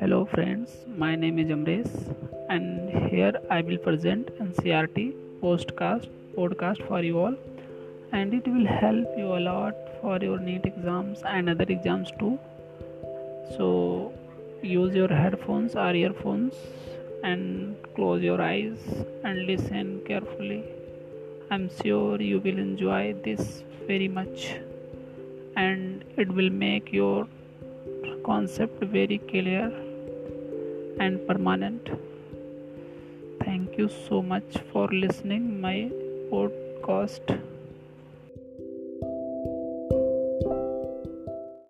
Hello friends, my name is Amresh and here I will present NCERT postcast podcast for you all and it will help you a lot for your NEET exams and other exams too. So use your headphones or earphones and close your eyes and listen carefully. I'm sure you will enjoy this very much and it will make your concept very clear and permanent. Thank you so much for listening my podcast